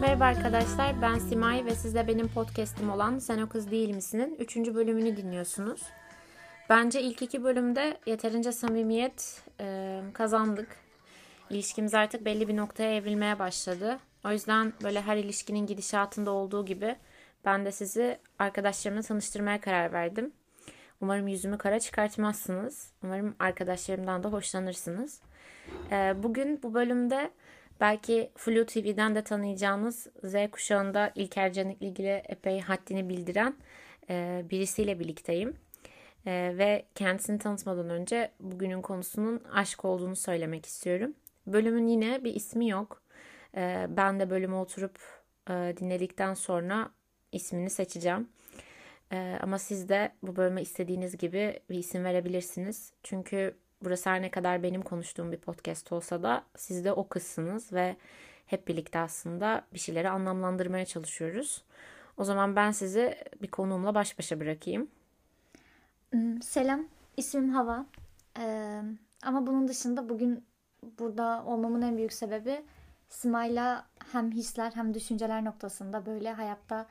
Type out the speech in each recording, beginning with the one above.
Merhaba arkadaşlar, ben Simay ve siz de benim podcast'im olan Sen O Kız Değil Misin'in 3. bölümünü dinliyorsunuz. Bence ilk iki bölümde yeterince samimiyet e, kazandık. İlişkimiz artık belli bir noktaya evrilmeye başladı. O yüzden böyle her ilişkinin gidişatında olduğu gibi ben de sizi arkadaşlarımla tanıştırmaya karar verdim. Umarım yüzümü kara çıkartmazsınız. Umarım arkadaşlarımdan da hoşlanırsınız. E, bugün bu bölümde Belki Flu TV'den de tanıyacağınız Z kuşağında İlker Canik'le ilgili epey haddini bildiren e, birisiyle birlikteyim. E, ve kendisini tanıtmadan önce bugünün konusunun aşk olduğunu söylemek istiyorum. Bölümün yine bir ismi yok. E, ben de bölümü oturup e, dinledikten sonra ismini seçeceğim. Ama siz de bu bölüme istediğiniz gibi bir isim verebilirsiniz. Çünkü burası her ne kadar benim konuştuğum bir podcast olsa da siz de o kızsınız ve hep birlikte aslında bir şeyleri anlamlandırmaya çalışıyoruz. O zaman ben sizi bir konuğumla baş başa bırakayım. Hmm, selam, ismim Hava. Ee, ama bunun dışında bugün burada olmamın en büyük sebebi Sima'yla hem hisler hem düşünceler noktasında böyle hayatta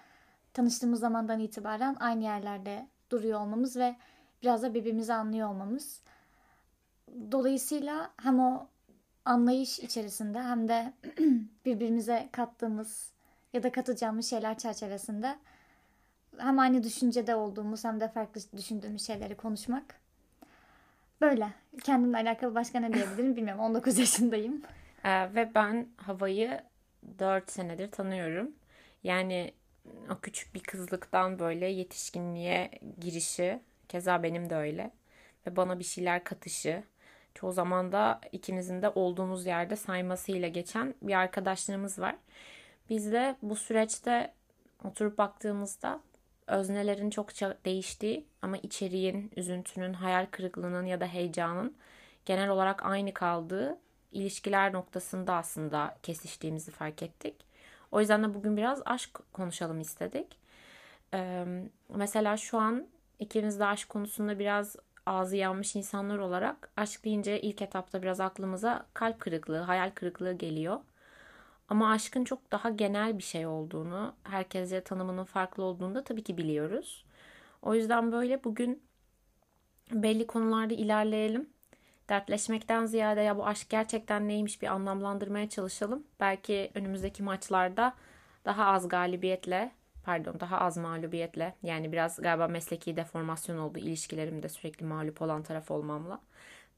tanıştığımız zamandan itibaren aynı yerlerde duruyor olmamız ve biraz da birbirimizi anlıyor olmamız. Dolayısıyla hem o anlayış içerisinde hem de birbirimize kattığımız ya da katacağımız şeyler çerçevesinde hem aynı düşüncede olduğumuz hem de farklı düşündüğümüz şeyleri konuşmak. Böyle. Kendimle alakalı başka ne diyebilirim bilmiyorum. 19 yaşındayım. Ee, ve ben Hava'yı 4 senedir tanıyorum. Yani o küçük bir kızlıktan böyle yetişkinliğe girişi, keza benim de öyle. Ve bana bir şeyler katışı, çoğu zaman da ikinizin de olduğumuz yerde saymasıyla geçen bir arkadaşlığımız var. Biz de bu süreçte oturup baktığımızda öznelerin çok değiştiği ama içeriğin, üzüntünün, hayal kırıklığının ya da heyecanın genel olarak aynı kaldığı ilişkiler noktasında aslında kesiştiğimizi fark ettik. O yüzden de bugün biraz aşk konuşalım istedik. Ee, mesela şu an ikimiz de aşk konusunda biraz ağzı yanmış insanlar olarak aşk deyince ilk etapta biraz aklımıza kalp kırıklığı, hayal kırıklığı geliyor. Ama aşkın çok daha genel bir şey olduğunu, herkese tanımının farklı olduğunu da tabii ki biliyoruz. O yüzden böyle bugün belli konularda ilerleyelim. Dertleşmekten ziyade ya bu aşk gerçekten neymiş bir anlamlandırmaya çalışalım. Belki önümüzdeki maçlarda daha az galibiyetle pardon daha az mağlubiyetle yani biraz galiba mesleki deformasyon oldu ilişkilerimde sürekli mağlup olan taraf olmamla.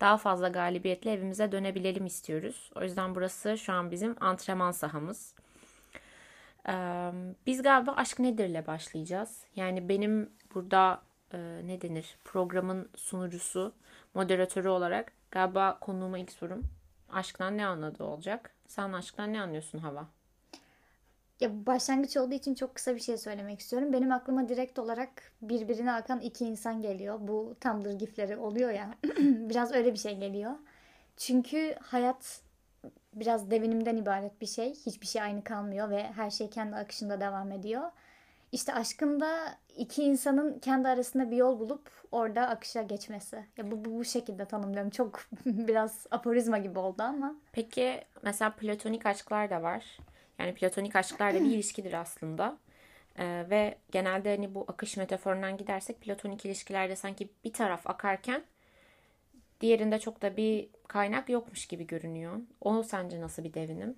Daha fazla galibiyetle evimize dönebilelim istiyoruz. O yüzden burası şu an bizim antrenman sahamız. Biz galiba aşk nedirle başlayacağız. Yani benim burada ne denir programın sunucusu, moderatörü olarak galiba konuğuma ilk sorum aşktan ne anladığı olacak. Sen aşktan ne anlıyorsun Hava? Ya başlangıç olduğu için çok kısa bir şey söylemek istiyorum. Benim aklıma direkt olarak birbirine akan iki insan geliyor. Bu Tumblr gifleri oluyor ya. biraz öyle bir şey geliyor. Çünkü hayat biraz devinimden ibaret bir şey. Hiçbir şey aynı kalmıyor ve her şey kendi akışında devam ediyor. İşte aşkında iki insanın kendi arasında bir yol bulup orada akışa geçmesi. Ya bu, bu, bu şekilde tanımlıyorum. Çok biraz aforizma gibi oldu ama. Peki mesela platonik aşklar da var. Yani platonik aşklar da bir ilişkidir aslında. Ee, ve genelde hani bu akış metaforundan gidersek platonik ilişkilerde sanki bir taraf akarken diğerinde çok da bir kaynak yokmuş gibi görünüyor. O sence nasıl bir devinim?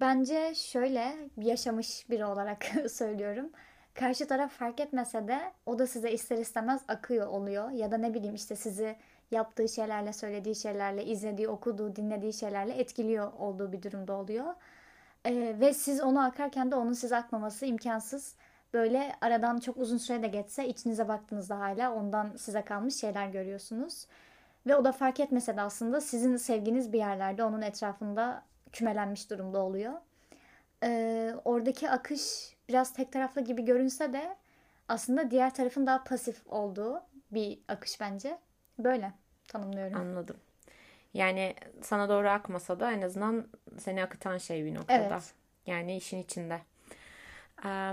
Bence şöyle yaşamış biri olarak söylüyorum. Karşı taraf fark etmese de o da size ister istemez akıyor oluyor. Ya da ne bileyim işte sizi yaptığı şeylerle, söylediği şeylerle, izlediği, okuduğu, dinlediği şeylerle etkiliyor olduğu bir durumda oluyor. Ee, ve siz onu akarken de onun size akmaması imkansız. Böyle aradan çok uzun süre de geçse içinize baktığınızda hala ondan size kalmış şeyler görüyorsunuz. Ve o da fark etmese de aslında sizin sevginiz bir yerlerde onun etrafında kümelenmiş durumda oluyor. Ee, oradaki akış biraz tek taraflı gibi görünse de aslında diğer tarafın daha pasif olduğu bir akış bence. Böyle tanımlıyorum. Anladım. Yani sana doğru akmasa da en azından seni akıtan şey bir noktada. Evet. Yani işin içinde. Ee,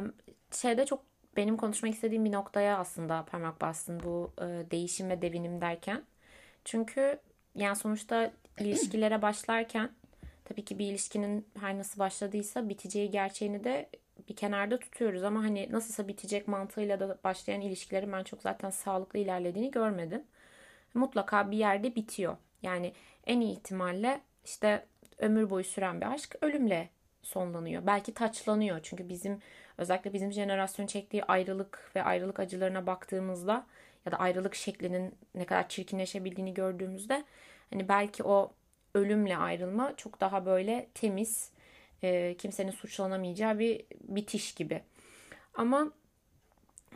şeyde çok benim konuşmak istediğim bir noktaya aslında parmak bastın bu e, değişim ve devinim derken. Çünkü yani sonuçta ilişkilere başlarken tabii ki bir ilişkinin her nasıl başladıysa biteceği gerçeğini de bir kenarda tutuyoruz ama hani nasılsa bitecek mantığıyla da başlayan ilişkilerin ben çok zaten sağlıklı ilerlediğini görmedim. Mutlaka bir yerde bitiyor. Yani en iyi ihtimalle işte ömür boyu süren bir aşk ölümle sonlanıyor. Belki taçlanıyor. Çünkü bizim özellikle bizim jenerasyon çektiği ayrılık ve ayrılık acılarına baktığımızda ya da ayrılık şeklinin ne kadar çirkinleşebildiğini gördüğümüzde hani belki o ölümle ayrılma çok daha böyle temiz, e, kimsenin suçlanamayacağı bir bitiş gibi. Ama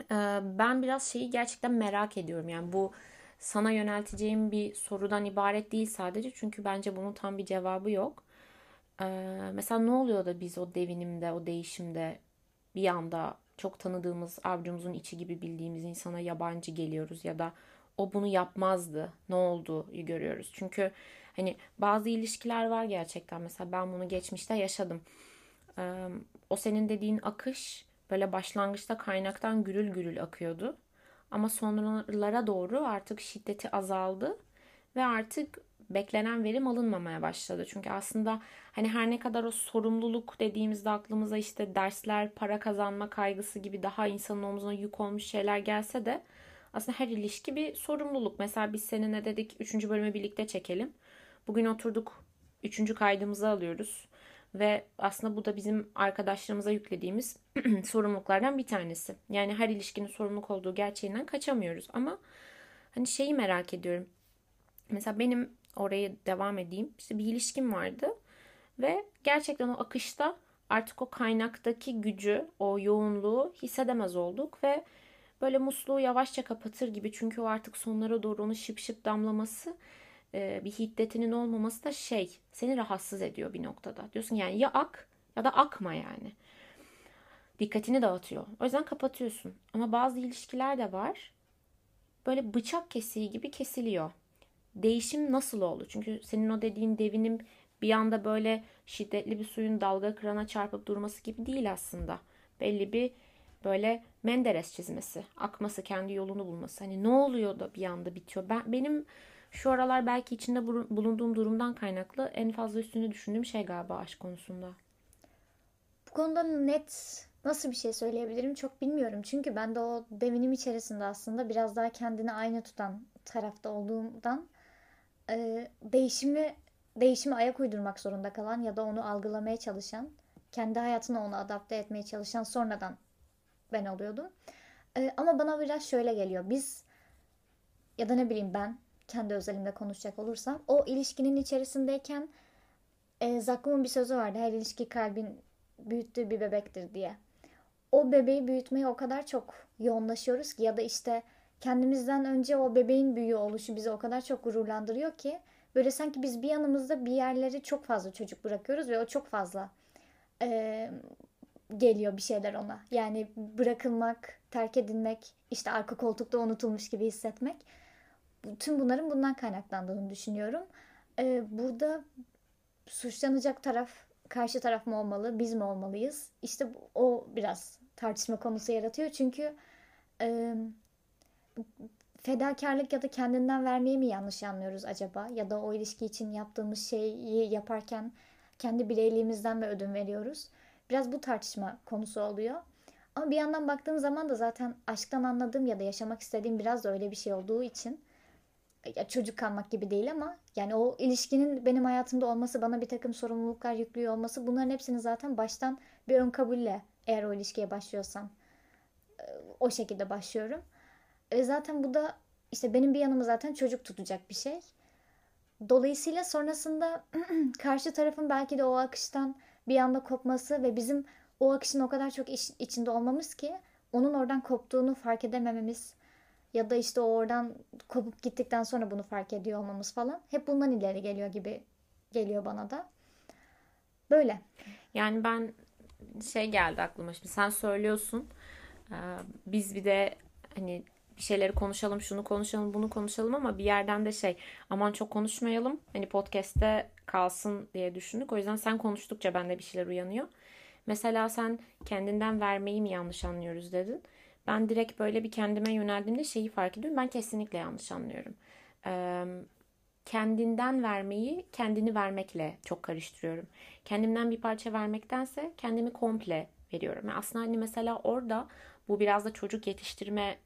e, ben biraz şeyi gerçekten merak ediyorum. Yani bu sana yönelteceğim bir sorudan ibaret değil sadece. Çünkü bence bunun tam bir cevabı yok. E, mesela ne oluyor da biz o devinimde, o değişimde bir anda çok tanıdığımız, avcumuzun içi gibi bildiğimiz insana yabancı geliyoruz ya da o bunu yapmazdı. Ne oldu görüyoruz. Çünkü hani bazı ilişkiler var gerçekten. Mesela ben bunu geçmişte yaşadım. O senin dediğin akış böyle başlangıçta kaynaktan gürül gürül akıyordu. Ama sonralara doğru artık şiddeti azaldı ve artık beklenen verim alınmamaya başladı. Çünkü aslında hani her ne kadar o sorumluluk dediğimizde aklımıza işte dersler, para kazanma kaygısı gibi daha insanın omzuna yük olmuş şeyler gelse de aslında her ilişki bir sorumluluk. Mesela biz seninle dedik 3. bölümü birlikte çekelim. Bugün oturduk 3. kaydımızı alıyoruz. Ve aslında bu da bizim arkadaşlarımıza yüklediğimiz sorumluluklardan bir tanesi. Yani her ilişkinin sorumluluk olduğu gerçeğinden kaçamıyoruz. Ama hani şeyi merak ediyorum. Mesela benim oraya devam edeyim. İşte bir ilişkim vardı. Ve gerçekten o akışta artık o kaynaktaki gücü, o yoğunluğu hissedemez olduk ve böyle musluğu yavaşça kapatır gibi çünkü o artık sonlara doğru onu şıp şıp damlaması e, bir hiddetinin olmaması da şey seni rahatsız ediyor bir noktada. Diyorsun yani ya ak ya da akma yani. Dikkatini dağıtıyor. O yüzden kapatıyorsun. Ama bazı ilişkiler de var. Böyle bıçak kesiği gibi kesiliyor. Değişim nasıl oldu? Çünkü senin o dediğin devinim bir anda böyle şiddetli bir suyun dalga kırana çarpıp durması gibi değil aslında. Belli bir böyle Menderes çizmesi, akması, kendi yolunu bulması. Hani ne oluyor da bir anda bitiyor. Ben benim şu aralar belki içinde bulunduğum durumdan kaynaklı en fazla üstünü düşündüğüm şey galiba aşk konusunda. Bu konuda net nasıl bir şey söyleyebilirim çok bilmiyorum. Çünkü ben de o devinim içerisinde aslında biraz daha kendini aynı tutan tarafta olduğumdan e, değişimi değişimi ayak uydurmak zorunda kalan ya da onu algılamaya çalışan, kendi hayatına onu adapte etmeye çalışan sonradan ben oluyordum. E, ama bana biraz şöyle geliyor. Biz ya da ne bileyim ben kendi özelimde konuşacak olursam o ilişkinin içerisindeyken e, Zakkum'un bir sözü vardı. Her ilişki kalbin büyüttüğü bir bebektir diye. O bebeği büyütmeye o kadar çok yoğunlaşıyoruz ki ya da işte kendimizden önce o bebeğin büyüğü oluşu bizi o kadar çok gururlandırıyor ki böyle sanki biz bir yanımızda bir yerleri çok fazla çocuk bırakıyoruz ve o çok fazla e, geliyor bir şeyler ona. Yani bırakılmak, terk edilmek, işte arka koltukta unutulmuş gibi hissetmek tüm bunların bundan kaynaklandığını düşünüyorum. Ee, burada suçlanacak taraf karşı taraf mı olmalı, biz mi olmalıyız? İşte o biraz tartışma konusu yaratıyor. Çünkü e, fedakarlık ya da kendinden vermeyi mi yanlış anlıyoruz acaba? Ya da o ilişki için yaptığımız şeyi yaparken kendi bireyliğimizden mi ödün veriyoruz? Biraz bu tartışma konusu oluyor. Ama bir yandan baktığım zaman da zaten aşktan anladığım ya da yaşamak istediğim biraz da öyle bir şey olduğu için ya çocuk kalmak gibi değil ama yani o ilişkinin benim hayatımda olması, bana bir takım sorumluluklar yüklüyor olması bunların hepsini zaten baştan bir ön kabulle eğer o ilişkiye başlıyorsam e, o şekilde başlıyorum. Ve zaten bu da işte benim bir yanımı zaten çocuk tutacak bir şey. Dolayısıyla sonrasında karşı tarafın belki de o akıştan bir anda kopması ve bizim o akışın o kadar çok iç, içinde olmamız ki onun oradan koptuğunu fark edemememiz ya da işte oradan kopup gittikten sonra bunu fark ediyor olmamız falan hep bundan ileri geliyor gibi geliyor bana da. Böyle. Yani ben şey geldi aklıma şimdi sen söylüyorsun. Ee, biz bir de hani bir şeyleri konuşalım, şunu konuşalım, bunu konuşalım ama bir yerden de şey aman çok konuşmayalım. Hani podcast'te kalsın diye düşündük. O yüzden sen konuştukça bende bir şeyler uyanıyor. Mesela sen kendinden vermeyi mi yanlış anlıyoruz dedin. Ben direkt böyle bir kendime yöneldiğimde şeyi fark ediyorum. Ben kesinlikle yanlış anlıyorum. Kendinden vermeyi kendini vermekle çok karıştırıyorum. Kendimden bir parça vermektense kendimi komple veriyorum. Aslında hani mesela orada bu biraz da çocuk yetiştirme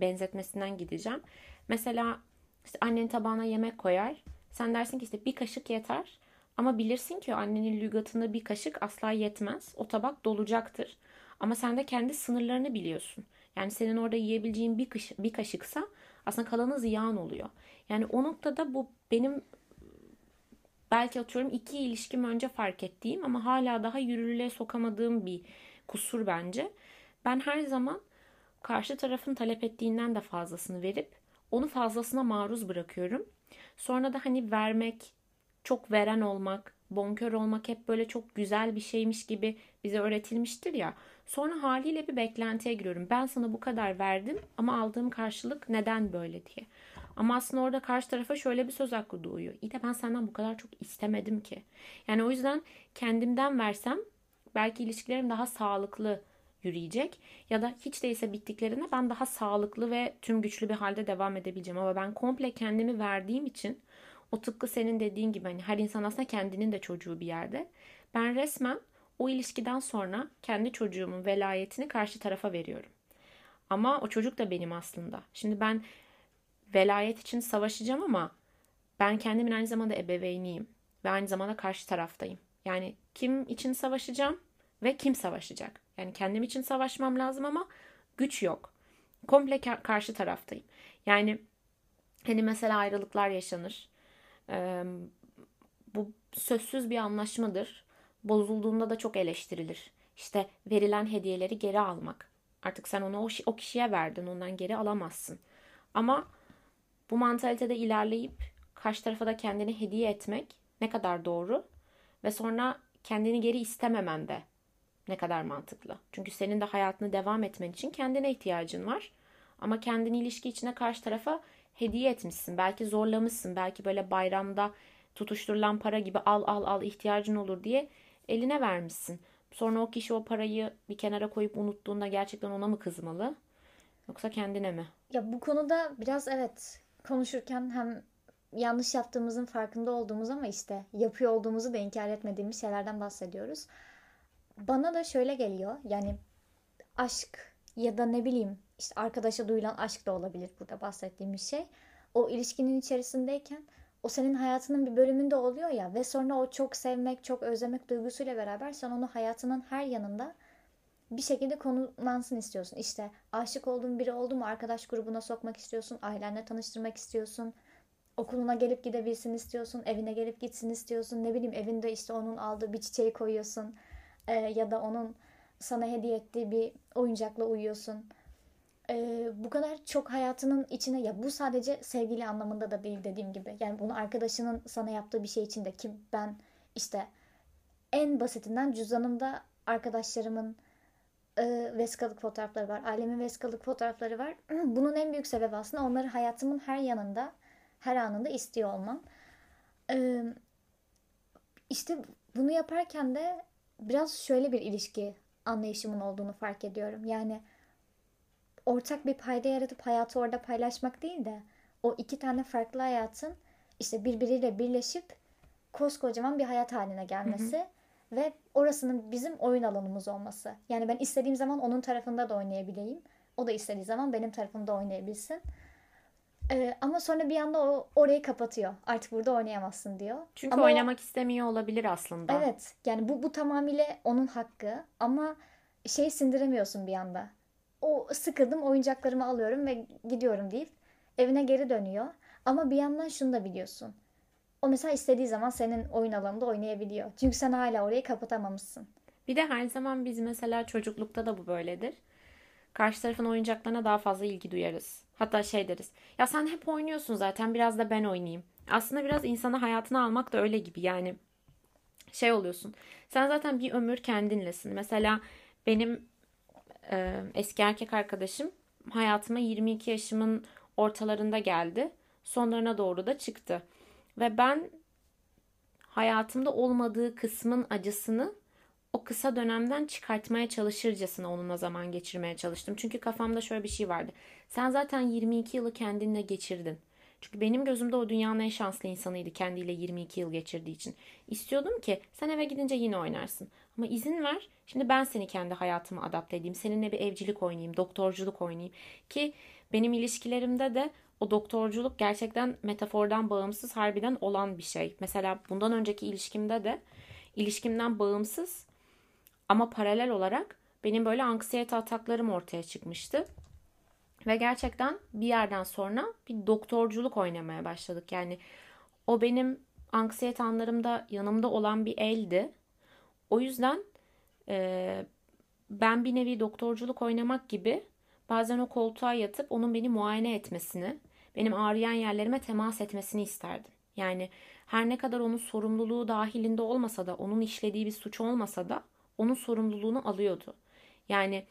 benzetmesinden gideceğim. Mesela işte annen tabağına yemek koyar. Sen dersin ki işte bir kaşık yeter. Ama bilirsin ki annenin lügatında bir kaşık asla yetmez. O tabak dolacaktır. Ama sen de kendi sınırlarını biliyorsun. Yani senin orada yiyebileceğin bir, kaşık, bir kaşıksa aslında kalanı ziyan oluyor. Yani o noktada bu benim belki atıyorum iki ilişkim önce fark ettiğim ama hala daha yürürlüğe sokamadığım bir kusur bence. Ben her zaman karşı tarafın talep ettiğinden de fazlasını verip onu fazlasına maruz bırakıyorum. Sonra da hani vermek, çok veren olmak, bonkör olmak hep böyle çok güzel bir şeymiş gibi bize öğretilmiştir ya. Sonra haliyle bir beklentiye giriyorum. Ben sana bu kadar verdim ama aldığım karşılık neden böyle diye. Ama aslında orada karşı tarafa şöyle bir söz hakkı doğuyor. İyi de ben senden bu kadar çok istemedim ki. Yani o yüzden kendimden versem belki ilişkilerim daha sağlıklı yürüyecek. Ya da hiç değilse bittiklerinde ben daha sağlıklı ve tüm güçlü bir halde devam edebileceğim. Ama ben komple kendimi verdiğim için o tıpkı senin dediğin gibi hani her insan aslında kendinin de çocuğu bir yerde. Ben resmen o ilişkiden sonra kendi çocuğumun velayetini karşı tarafa veriyorum. Ama o çocuk da benim aslında. Şimdi ben velayet için savaşacağım ama ben kendimin aynı zamanda ebeveyniyim ve aynı zamanda karşı taraftayım. Yani kim için savaşacağım ve kim savaşacak? Yani kendim için savaşmam lazım ama güç yok. Komple karşı taraftayım. Yani hani mesela ayrılıklar yaşanır. Ee, bu sözsüz bir anlaşmadır. Bozulduğunda da çok eleştirilir. İşte verilen hediyeleri geri almak. Artık sen onu o kişiye verdin, ondan geri alamazsın. Ama bu mantalitede ilerleyip karşı tarafa da kendini hediye etmek ne kadar doğru ve sonra kendini geri istememen de ne kadar mantıklı. Çünkü senin de hayatını devam etmen için kendine ihtiyacın var. Ama kendini ilişki içine karşı tarafa hediye etmişsin. Belki zorlamışsın. Belki böyle bayramda tutuşturulan para gibi al al al ihtiyacın olur diye eline vermişsin. Sonra o kişi o parayı bir kenara koyup unuttuğunda gerçekten ona mı kızmalı? Yoksa kendine mi? Ya bu konuda biraz evet konuşurken hem yanlış yaptığımızın farkında olduğumuz ama işte yapıyor olduğumuzu da inkar etmediğimiz şeylerden bahsediyoruz. Bana da şöyle geliyor. Yani aşk ya da ne bileyim işte arkadaşa duyulan aşk da olabilir burada bahsettiğimiz şey. O ilişkinin içerisindeyken o senin hayatının bir bölümünde oluyor ya ve sonra o çok sevmek, çok özlemek duygusuyla beraber sen onu hayatının her yanında bir şekilde konulansın istiyorsun. İşte aşık olduğun biri oldu mu arkadaş grubuna sokmak istiyorsun, ailenle tanıştırmak istiyorsun. Okuluna gelip gidebilsin istiyorsun, evine gelip gitsin istiyorsun. Ne bileyim evinde işte onun aldığı bir çiçeği koyuyorsun. Ee, ya da onun sana hediye ettiği bir oyuncakla uyuyorsun. Ee, bu kadar çok hayatının içine ya bu sadece sevgili anlamında da değil dediğim gibi. Yani bunu arkadaşının sana yaptığı bir şey için de ki ben işte en basitinden cüzdanımda arkadaşlarımın e, vesikalık fotoğrafları var. Ailemin vesikalık fotoğrafları var. Bunun en büyük sebebi aslında onları hayatımın her yanında, her anında istiyor olmam. E, işte bunu yaparken de biraz şöyle bir ilişki anlayışımın olduğunu fark ediyorum. Yani ortak bir payda yaratıp hayatı orada paylaşmak değil de o iki tane farklı hayatın işte birbiriyle birleşip koskocaman bir hayat haline gelmesi. Hı hı ve orasının bizim oyun alanımız olması. Yani ben istediğim zaman onun tarafında da oynayabileyim. O da istediği zaman benim tarafımda oynayabilsin. Ee, ama sonra bir anda o orayı kapatıyor. Artık burada oynayamazsın diyor. Çünkü ama oynamak istemiyor olabilir aslında. Evet. Yani bu bu tamamıyla onun hakkı ama şey sindiremiyorsun bir anda. O sıkıldım oyuncaklarımı alıyorum ve gidiyorum deyip evine geri dönüyor. Ama bir yandan şunu da biliyorsun. O mesela istediği zaman senin oyun alanında oynayabiliyor. Çünkü sen hala orayı kapatamamışsın. Bir de her zaman biz mesela çocuklukta da bu böyledir. Karşı tarafın oyuncaklarına daha fazla ilgi duyarız. Hatta şey deriz. Ya sen hep oynuyorsun zaten biraz da ben oynayayım. Aslında biraz insanı hayatına almak da öyle gibi yani. Şey oluyorsun. Sen zaten bir ömür kendinlesin. Mesela benim e, eski erkek arkadaşım hayatıma 22 yaşımın ortalarında geldi. Sonlarına doğru da çıktı. Ve ben hayatımda olmadığı kısmın acısını o kısa dönemden çıkartmaya çalışırcasına onunla zaman geçirmeye çalıştım. Çünkü kafamda şöyle bir şey vardı. Sen zaten 22 yılı kendinle geçirdin. Çünkü benim gözümde o dünyanın en şanslı insanıydı kendiyle 22 yıl geçirdiği için. İstiyordum ki sen eve gidince yine oynarsın. Ama izin ver. Şimdi ben seni kendi hayatıma adapte edeyim. Seninle bir evcilik oynayayım, doktorculuk oynayayım. Ki benim ilişkilerimde de o doktorculuk gerçekten metafordan bağımsız harbiden olan bir şey. Mesela bundan önceki ilişkimde de ilişkimden bağımsız ama paralel olarak benim böyle anksiyete ataklarım ortaya çıkmıştı. Ve gerçekten bir yerden sonra bir doktorculuk oynamaya başladık. Yani o benim anksiyete anlarımda yanımda olan bir eldi. O yüzden e, ben bir nevi doktorculuk oynamak gibi bazen o koltuğa yatıp onun beni muayene etmesini, benim ağrıyan yerlerime temas etmesini isterdim. Yani her ne kadar onun sorumluluğu dahilinde olmasa da, onun işlediği bir suç olmasa da onun sorumluluğunu alıyordu. Yani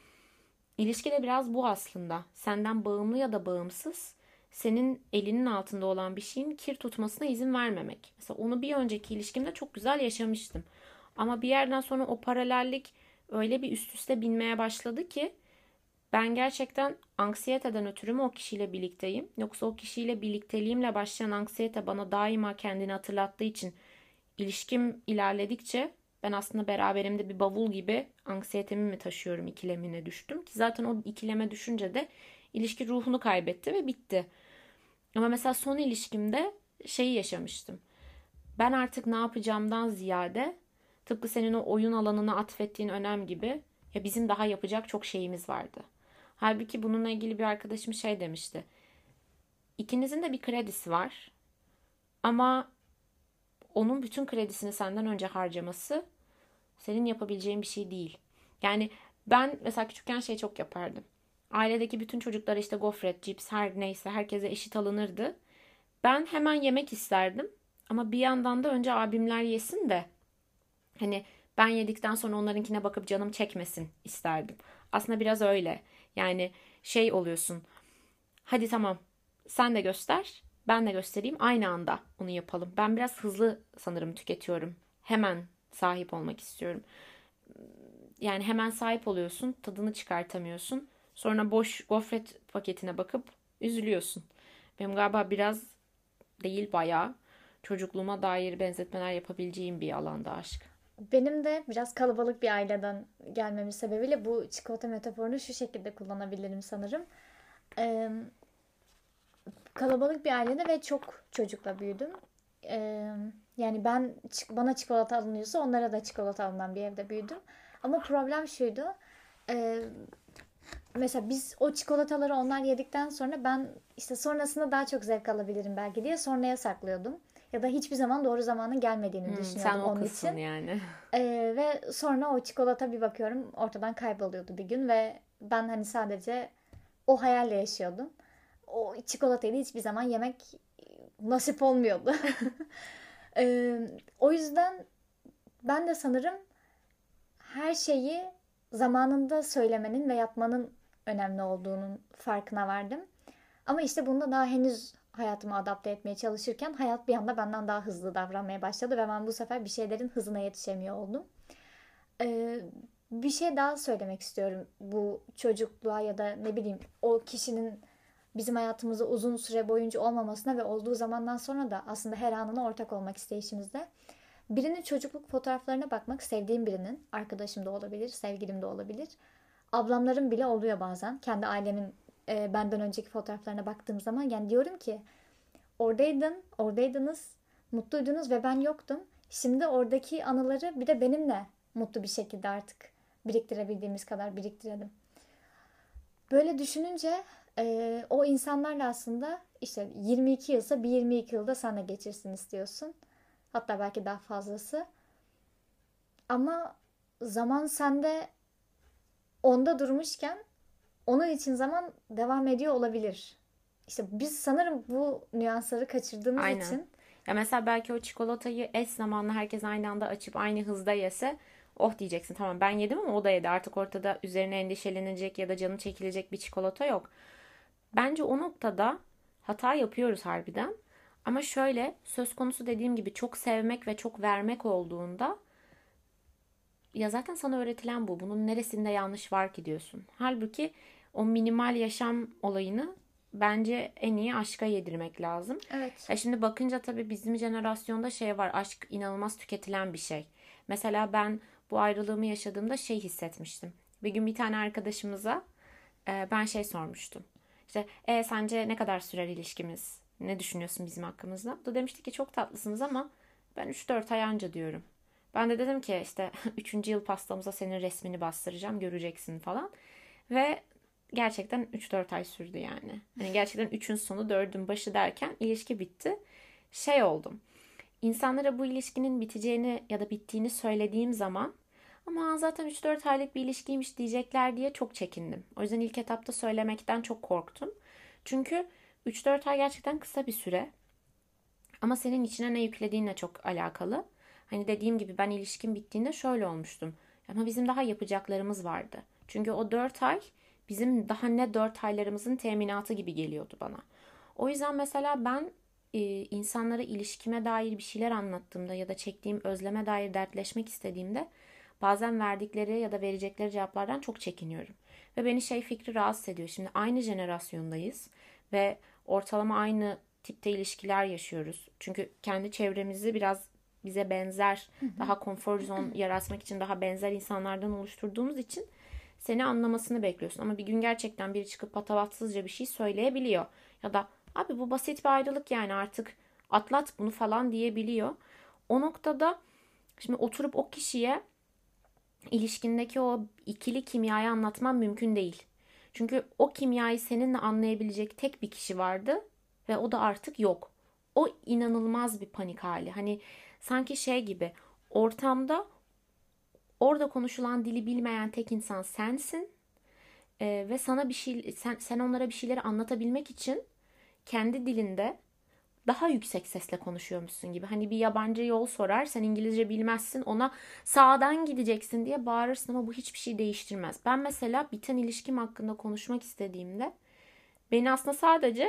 ilişki de biraz bu aslında. Senden bağımlı ya da bağımsız senin elinin altında olan bir şeyin kir tutmasına izin vermemek. Mesela onu bir önceki ilişkimde çok güzel yaşamıştım. Ama bir yerden sonra o paralellik öyle bir üst üste binmeye başladı ki ben gerçekten anksiyeteden ötürü mü o kişiyle birlikteyim? Yoksa o kişiyle birlikteliğimle başlayan anksiyete bana daima kendini hatırlattığı için ilişkim ilerledikçe ben aslında beraberimde bir bavul gibi anksiyetemi mi taşıyorum ikilemine düştüm. Ki zaten o ikileme düşünce de ilişki ruhunu kaybetti ve bitti. Ama mesela son ilişkimde şeyi yaşamıştım. Ben artık ne yapacağımdan ziyade tıpkı senin o oyun alanına atfettiğin önem gibi ya bizim daha yapacak çok şeyimiz vardı. Halbuki bununla ilgili bir arkadaşım şey demişti. İkinizin de bir kredisi var. Ama onun bütün kredisini senden önce harcaması senin yapabileceğin bir şey değil. Yani ben mesela küçükken şey çok yapardım. Ailedeki bütün çocuklara işte gofret, cips her neyse herkese eşit alınırdı. Ben hemen yemek isterdim. Ama bir yandan da önce abimler yesin de hani ben yedikten sonra onlarınkine bakıp canım çekmesin isterdim. Aslında biraz öyle. Yani şey oluyorsun. Hadi tamam sen de göster ben de göstereyim aynı anda onu yapalım. Ben biraz hızlı sanırım tüketiyorum. Hemen sahip olmak istiyorum. Yani hemen sahip oluyorsun tadını çıkartamıyorsun. Sonra boş gofret paketine bakıp üzülüyorsun. Benim galiba biraz değil bayağı çocukluğuma dair benzetmeler yapabileceğim bir alanda aşk. Benim de biraz kalabalık bir aileden gelmemin sebebiyle bu çikolata metaforunu şu şekilde kullanabilirim sanırım. Ee, kalabalık bir ailede ve çok çocukla büyüdüm. Ee, yani ben bana çikolata alınıyorsa onlara da çikolata alınan bir evde büyüdüm. Ama problem şuydu. E, mesela biz o çikolataları onlar yedikten sonra ben işte sonrasında daha çok zevk alabilirim belki diye sonraya saklıyordum. Ya da hiçbir zaman doğru zamanın gelmediğini hmm, düşünüyordum sen onun için. yani. Ee, ve sonra o çikolata bir bakıyorum ortadan kayboluyordu bir gün ve ben hani sadece o hayalle yaşıyordum. O çikolatayı da hiçbir zaman yemek nasip olmuyordu. ee, o yüzden ben de sanırım her şeyi zamanında söylemenin ve yapmanın önemli olduğunun farkına vardım. Ama işte bunda daha henüz hayatımı adapte etmeye çalışırken hayat bir anda benden daha hızlı davranmaya başladı ve ben bu sefer bir şeylerin hızına yetişemiyor oldum. Ee, bir şey daha söylemek istiyorum bu çocukluğa ya da ne bileyim o kişinin bizim hayatımızda uzun süre boyunca olmamasına ve olduğu zamandan sonra da aslında her anına ortak olmak isteyişimizde. Birinin çocukluk fotoğraflarına bakmak sevdiğim birinin, arkadaşım da olabilir, sevgilim de olabilir. Ablamların bile oluyor bazen. Kendi ailemin e, benden önceki fotoğraflarına baktığım zaman yani diyorum ki oradaydın, oradaydınız, mutluydunuz ve ben yoktum. Şimdi oradaki anıları bir de benimle mutlu bir şekilde artık biriktirebildiğimiz kadar biriktirelim. Böyle düşününce e, o insanlarla aslında işte 22 yılsa bir 22 yılda sana geçirsin istiyorsun. Hatta belki daha fazlası. Ama zaman sende onda durmuşken onun için zaman devam ediyor olabilir. İşte biz sanırım bu nüansları kaçırdığımız Aynen. için. Ya mesela belki o çikolatayı eş zamanlı herkes aynı anda açıp aynı hızda yese oh diyeceksin tamam ben yedim ama o da yedi artık ortada üzerine endişelenecek ya da canı çekilecek bir çikolata yok. Bence o noktada hata yapıyoruz harbiden. Ama şöyle söz konusu dediğim gibi çok sevmek ve çok vermek olduğunda ya zaten sana öğretilen bu. Bunun neresinde yanlış var ki diyorsun. Halbuki o minimal yaşam olayını bence en iyi aşka yedirmek lazım. Evet. Ya şimdi bakınca tabii bizim jenerasyonda şey var. Aşk inanılmaz tüketilen bir şey. Mesela ben bu ayrılığımı yaşadığımda şey hissetmiştim. Bir gün bir tane arkadaşımıza e, ben şey sormuştum. İşte e, sence ne kadar sürer ilişkimiz? Ne düşünüyorsun bizim hakkımızda? O da demişti ki çok tatlısınız ama ben 3-4 ay anca diyorum. Ben de dedim ki işte 3. yıl pastamıza senin resmini bastıracağım göreceksin falan. Ve gerçekten 3-4 ay sürdü yani. Hani gerçekten 3'ün sonu 4'ün başı derken ilişki bitti. Şey oldum. İnsanlara bu ilişkinin biteceğini ya da bittiğini söylediğim zaman ama zaten 3-4 aylık bir ilişkiymiş diyecekler diye çok çekindim. O yüzden ilk etapta söylemekten çok korktum. Çünkü 3-4 ay gerçekten kısa bir süre. Ama senin içine ne yüklediğinle çok alakalı. Hani dediğim gibi ben ilişkim bittiğinde şöyle olmuştum. Ama bizim daha yapacaklarımız vardı. Çünkü o 4 ay bizim daha ne 4 aylarımızın teminatı gibi geliyordu bana. O yüzden mesela ben e, insanlara ilişkime dair bir şeyler anlattığımda ya da çektiğim özleme dair dertleşmek istediğimde bazen verdikleri ya da verecekleri cevaplardan çok çekiniyorum. Ve beni şey fikri rahatsız ediyor. Şimdi aynı jenerasyondayız ve ortalama aynı tipte ilişkiler yaşıyoruz. Çünkü kendi çevremizi biraz bize benzer, daha konfor zone yaratmak için daha benzer insanlardan oluşturduğumuz için seni anlamasını bekliyorsun. Ama bir gün gerçekten biri çıkıp patavatsızca bir şey söyleyebiliyor. Ya da abi bu basit bir ayrılık yani artık atlat bunu falan diyebiliyor. O noktada şimdi oturup o kişiye ilişkindeki o ikili kimyayı anlatmam mümkün değil. Çünkü o kimyayı seninle anlayabilecek tek bir kişi vardı ve o da artık yok. O inanılmaz bir panik hali. Hani sanki şey gibi ortamda orada konuşulan dili bilmeyen tek insan sensin. Ee, ve sana bir şey sen, sen onlara bir şeyleri anlatabilmek için kendi dilinde daha yüksek sesle konuşuyormuşsun gibi. Hani bir yabancı yol sorar, sen İngilizce bilmezsin, ona sağdan gideceksin diye bağırırsın ama bu hiçbir şey değiştirmez. Ben mesela biten ilişkim hakkında konuşmak istediğimde beni aslında sadece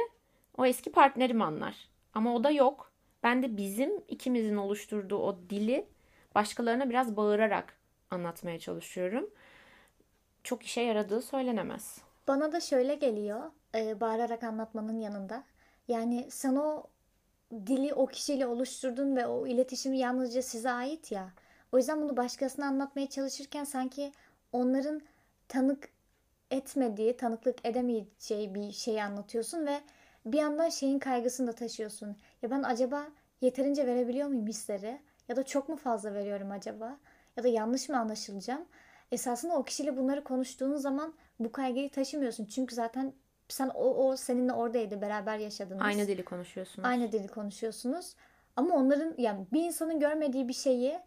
o eski partnerim anlar. Ama o da yok. Ben de bizim ikimizin oluşturduğu o dili başkalarına biraz bağırarak anlatmaya çalışıyorum. Çok işe yaradığı söylenemez. Bana da şöyle geliyor, e, bağırarak anlatmanın yanında. Yani sen o dili o kişiyle oluşturdun ve o iletişim yalnızca size ait ya. O yüzden bunu başkasına anlatmaya çalışırken sanki onların tanık etmediği, tanıklık edemeyeceği bir şeyi anlatıyorsun ve bir yandan şeyin kaygısını da taşıyorsun. Ya ben acaba yeterince verebiliyor muyum hisleri? Ya da çok mu fazla veriyorum acaba? Ya da yanlış mı anlaşılacağım? Esasında o kişiyle bunları konuştuğun zaman bu kaygıyı taşımıyorsun. Çünkü zaten sen o, o seninle oradaydı, beraber yaşadınız. Aynı dili konuşuyorsunuz. Aynı dili konuşuyorsunuz. Ama onların yani bir insanın görmediği bir şeyi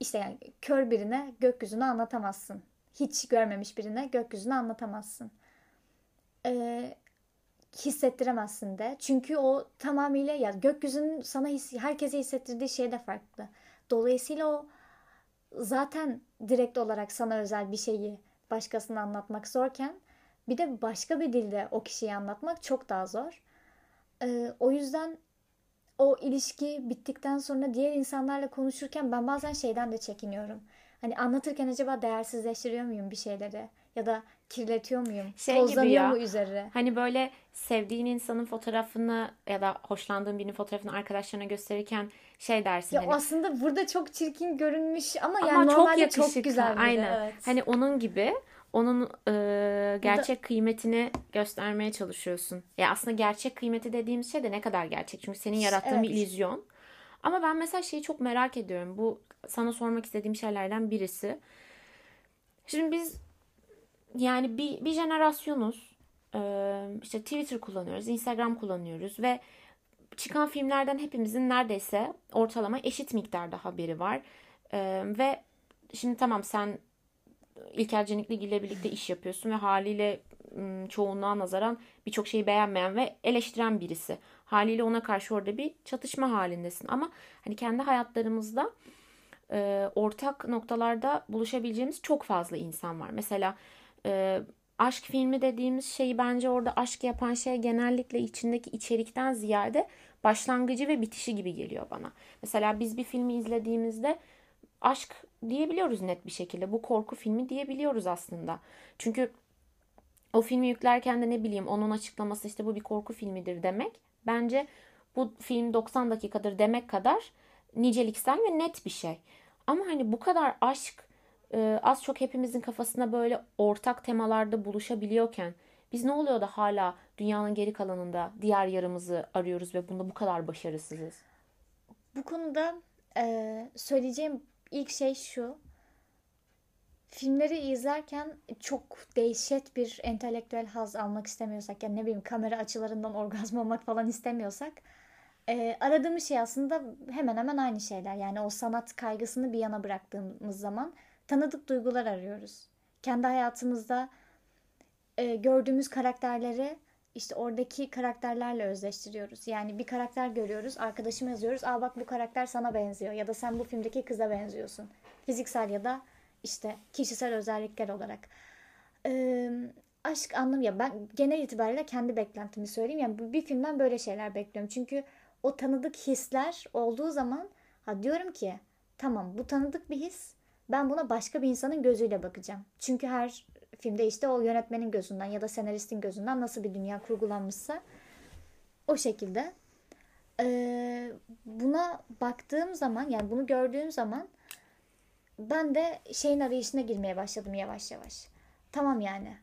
işte yani kör birine gökyüzünü anlatamazsın. Hiç görmemiş birine gökyüzünü anlatamazsın. Ee, hissettiremezsin de. Çünkü o tamamıyla ya gökyüzünün sana his, herkese hissettirdiği şey de farklı. Dolayısıyla o zaten direkt olarak sana özel bir şeyi başkasına anlatmak zorken bir de başka bir dilde o kişiyi anlatmak çok daha zor. Ee, o yüzden o ilişki bittikten sonra diğer insanlarla konuşurken ben bazen şeyden de çekiniyorum. Hani anlatırken acaba değersizleştiriyor muyum bir şeyleri? Ya da kirletiyor muyum? Şey Tozlanıyor gibi ya. mu üzeri? Hani böyle sevdiğin insanın fotoğrafını ya da hoşlandığın birinin fotoğrafını arkadaşlarına gösterirken şey dersin Ya hani aslında burada çok çirkin görünmüş ama, ama yani çok normalde yakışıklı. çok güzel biri. Aynen. Evet. Hani onun gibi onun e, gerçek kıymetini göstermeye çalışıyorsun. Ya aslında gerçek kıymeti dediğimiz şey de ne kadar gerçek? Çünkü senin yarattığın bir Evet. illüzyon. Ama ben mesela şeyi çok merak ediyorum. Bu sana sormak istediğim şeylerden birisi. Şimdi biz yani bir, bir jenerasyonuz. Ee, işte Twitter kullanıyoruz, Instagram kullanıyoruz ve çıkan filmlerden hepimizin neredeyse ortalama eşit miktarda haberi var. Ee, ve şimdi tamam sen İlker Canikli ile birlikte iş yapıyorsun ve haliyle çoğunluğa nazaran birçok şeyi beğenmeyen ve eleştiren birisi. Haliyle ona karşı orada bir çatışma halindesin. Ama hani kendi hayatlarımızda e, ortak noktalarda buluşabileceğimiz çok fazla insan var. Mesela e, aşk filmi dediğimiz şeyi bence orada aşk yapan şey genellikle içindeki içerikten ziyade başlangıcı ve bitişi gibi geliyor bana. Mesela biz bir filmi izlediğimizde aşk diyebiliyoruz net bir şekilde. Bu korku filmi diyebiliyoruz aslında. Çünkü o filmi yüklerken de ne bileyim onun açıklaması işte bu bir korku filmidir demek. Bence bu film 90 dakikadır demek kadar niceliksel ve net bir şey. Ama hani bu kadar aşk e, az çok hepimizin kafasında böyle ortak temalarda buluşabiliyorken biz ne oluyor da hala dünyanın geri kalanında diğer yarımızı arıyoruz ve bunda bu kadar başarısızız? Bu konuda e, söyleyeceğim ilk şey şu. Filmleri izlerken çok dehşet bir entelektüel haz almak istemiyorsak, yani ne bileyim kamera açılarından orgazm olmak falan istemiyorsak, e, aradığımız şey aslında hemen hemen aynı şeyler. Yani o sanat kaygısını bir yana bıraktığımız zaman tanıdık duygular arıyoruz. Kendi hayatımızda e, gördüğümüz karakterleri işte oradaki karakterlerle özleştiriyoruz. Yani bir karakter görüyoruz, arkadaşım yazıyoruz. Aa bak bu karakter sana benziyor ya da sen bu filmdeki kıza benziyorsun. Fiziksel ya da işte kişisel özellikler olarak. Ee, aşk anlam ya ben genel itibariyle kendi beklentimi söyleyeyim. Yani bir filmden böyle şeyler bekliyorum. Çünkü o tanıdık hisler olduğu zaman ha diyorum ki tamam bu tanıdık bir his. Ben buna başka bir insanın gözüyle bakacağım. Çünkü her filmde işte o yönetmenin gözünden ya da senaristin gözünden nasıl bir dünya kurgulanmışsa o şekilde. Ee, buna baktığım zaman yani bunu gördüğüm zaman ben de şeyin arayışına girmeye başladım yavaş yavaş. Tamam yani.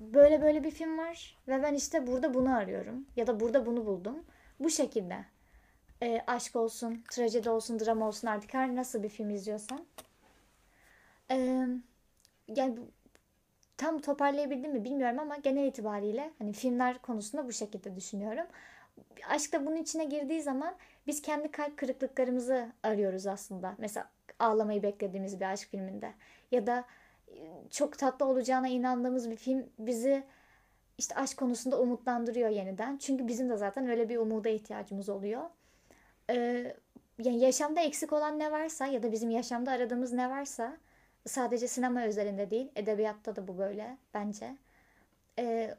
Böyle böyle bir film var ve ben işte burada bunu arıyorum ya da burada bunu buldum. Bu şekilde. E, aşk olsun, trajedi olsun, drama olsun artık her nasıl bir film izliyorsan. E, yani tam toparlayabildim mi bilmiyorum ama genel itibariyle hani filmler konusunda bu şekilde düşünüyorum. Aşk da bunun içine girdiği zaman biz kendi kalp kırıklıklarımızı arıyoruz aslında. Mesela ağlamayı beklediğimiz bir aşk filminde ya da e, çok tatlı olacağına inandığımız bir film bizi işte aşk konusunda umutlandırıyor yeniden. Çünkü bizim de zaten öyle bir umuda ihtiyacımız oluyor. Ee, yani yaşamda eksik olan ne varsa ya da bizim yaşamda aradığımız ne varsa sadece sinema özelinde değil, edebiyatta da bu böyle bence. Ee,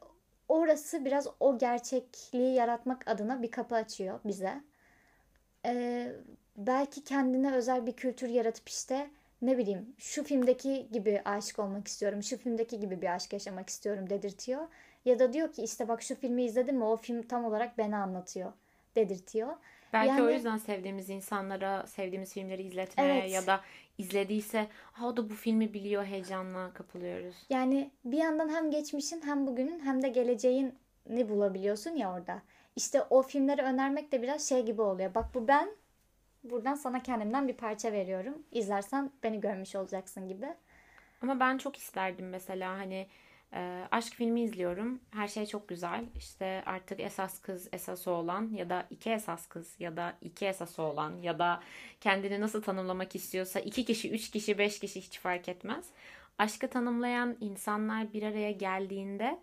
orası biraz o gerçekliği yaratmak adına bir kapı açıyor bize. Ee, belki kendine özel bir kültür yaratıp işte ne bileyim şu filmdeki gibi aşık olmak istiyorum, şu filmdeki gibi bir aşk yaşamak istiyorum dedirtiyor. Ya da diyor ki işte bak şu filmi izledim mi o film tam olarak beni anlatıyor dedirtiyor. Belki yani, o yüzden sevdiğimiz insanlara sevdiğimiz filmleri izletmeye evet. ya da izlediyse ha o da bu filmi biliyor heyecanla kapılıyoruz. Yani bir yandan hem geçmişin hem bugünün hem de geleceğin ne bulabiliyorsun ya orada. İşte o filmleri önermek de biraz şey gibi oluyor. Bak bu ben buradan sana kendimden bir parça veriyorum. İzlersen beni görmüş olacaksın gibi. Ama ben çok isterdim mesela hani e, aşk filmi izliyorum. Her şey çok güzel. İşte artık esas kız esası olan ya da iki esas kız ya da iki esası olan ya da kendini nasıl tanımlamak istiyorsa iki kişi, üç kişi, beş kişi hiç fark etmez. Aşkı tanımlayan insanlar bir araya geldiğinde